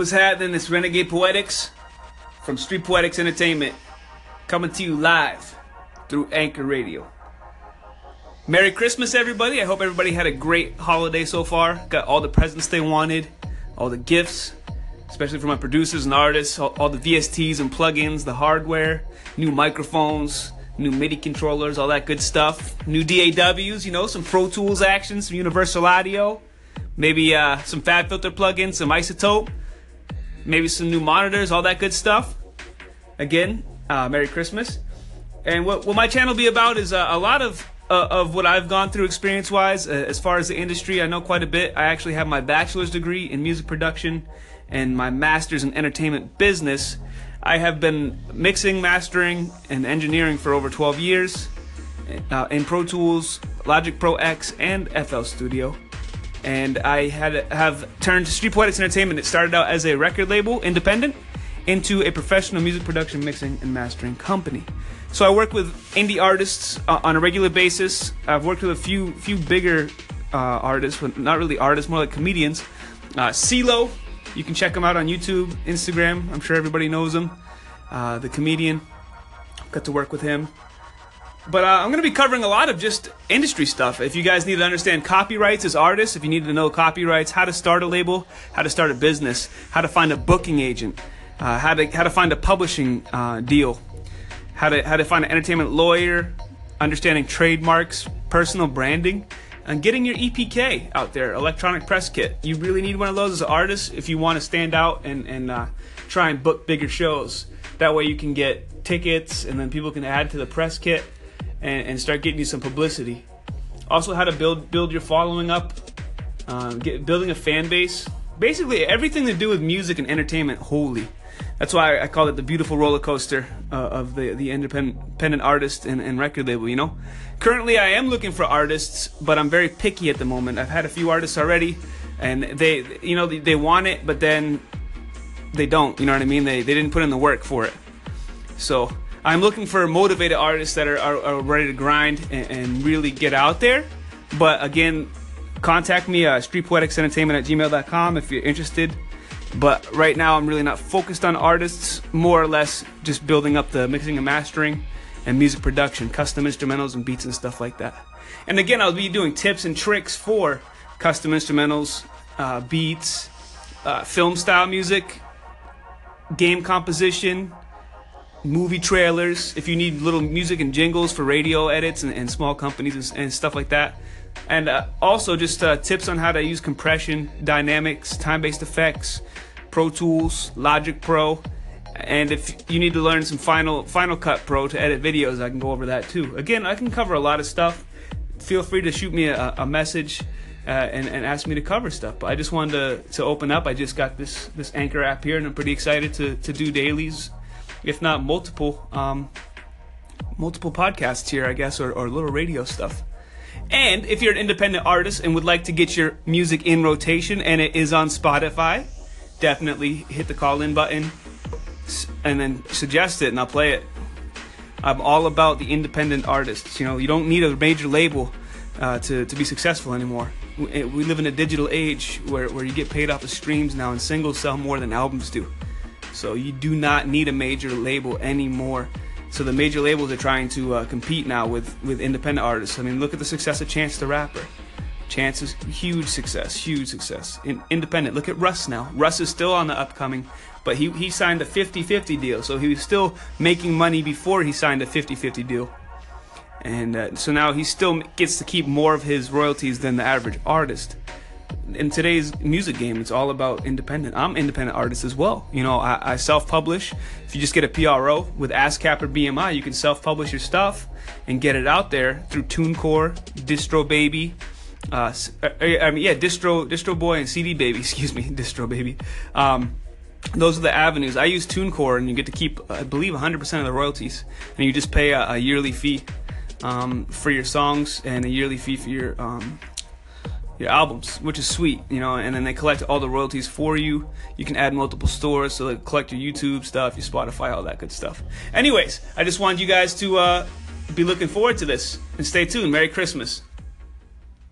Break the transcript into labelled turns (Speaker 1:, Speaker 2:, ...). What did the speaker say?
Speaker 1: What's happening? It's Renegade Poetics from Street Poetics Entertainment coming to you live through Anchor Radio. Merry Christmas, everybody. I hope everybody had a great holiday so far. Got all the presents they wanted, all the gifts, especially for my producers and artists, all, all the VSTs and plugins, the hardware, new microphones, new MIDI controllers, all that good stuff. New DAWs, you know, some Pro Tools action, some Universal Audio, maybe uh, some FabFilter plugins, some iZotope, maybe some new monitors, all that good stuff. Again, uh, Merry Christmas. And what, what my channel be about is uh, a lot of uh, of what I've gone through experience wise. Uh, as far as the industry, I know quite a bit. I actually have my bachelor's degree in music production and my master's in entertainment business. I have been mixing, mastering, and engineering for over 12 years uh, in Pro Tools, Logic Pro X, and FL Studio. And I had have turned Street Poetics Entertainment. It started out as a record label, independent, into a professional music production, mixing, and mastering company. So I work with indie artists uh, on a regular basis. I've worked with a few few bigger uh, artists, but not really artists, more like comedians. Uh, CeeLo, you can check him out on YouTube, Instagram. I'm sure everybody knows him. Uh, the comedian. Got to work with him. But uh, I'm going to be covering a lot of just industry stuff. If you guys need to understand copyrights as artists, if you need to know copyrights, how to start a label, how to start a business, how to find a booking agent, uh, how to how to find a publishing uh, deal, how to how to find an entertainment lawyer, understanding trademarks, personal branding, and getting your EPK out there, electronic press kit. You really need one of those as an artist if you want to stand out and and uh, try and book bigger shows. That way you can get tickets, and then people can add to the press kit and, and start getting you some publicity. Also, how to build build your following up, um, get, building a fan base. Basically, everything to do with music and entertainment wholly. That's why I call it the beautiful roller coaster uh, of the the independent artist and, and record label. You know, currently I am looking for artists, but I'm very picky at the moment. I've had a few artists already, and they you know they want it, but then they don't. You know what I mean? They they didn't put in the work for it. So I'm looking for motivated artists that are, are, are ready to grind and, and, really get out there. But again, contact me uh, streetpoeticsentertainment at gmail.com if you're interested. But right now, I'm really not focused on artists, more or less just building up the mixing and mastering and music production, custom instrumentals and beats and stuff like that. And again, I'll be doing tips and tricks for custom instrumentals, uh, beats, uh, film style music, game composition, movie trailers. If you need little music and jingles for radio edits and, and small companies and, and, stuff like that. And uh, also just uh, tips on how to use compression, dynamics, time-based effects, Pro Tools, Logic Pro. And if you need to learn some Final Final Cut Pro to edit videos, I can go over that too. Again, I can cover a lot of stuff. Feel free to shoot me a, a message uh, and, and ask me to cover stuff. But I just wanted to, to open up. I just got this this Anchor app here, and I'm pretty excited to, to do dailies, if not multiple um, multiple podcasts here, I guess, or, or little radio stuff. And if you're an independent artist and would like to get your music in rotation and it is on Spotify, definitely hit the call in button and then suggest it and I'll play it. I'm all about the independent artists. You know, you don't need a major label uh, to, to be successful anymore. We, we live in a digital age where, where you get paid off of streams now and singles sell more than albums do. So you do not need a major label anymore. So the major labels are trying to uh, compete now with, with independent artists. I mean, look at the success of Chance the Rapper. Chance is huge success, huge success. In, independent. Look at Russ now. Russ is still on the upcoming, but he, he signed a 50-50 deal. So he was still making money before he signed a 50-50 deal. And uh, so now he still gets to keep more of his royalties than the average artist. In today's music game, it's all about independent. I'm independent artist as well. You know, I, I self-publish. If you just get a PRO with ASCAP or BMI, you can self-publish your stuff and get it out there through TuneCore, DistroBaby, uh, uh, I mean, yeah, distro, distro boy, and CD baby. Excuse me, distro baby. Um, those are the avenues. I use TuneCore, and you get to keep, I believe, 100% of the royalties, and you just pay a, a yearly fee um, for your songs and a yearly fee for your um, your albums, which is sweet, you know. And then they collect all the royalties for you. You can add multiple stores, so they collect your YouTube stuff, your Spotify, all that good stuff. Anyways, I just wanted you guys to uh, be looking forward to this and stay tuned. Merry Christmas.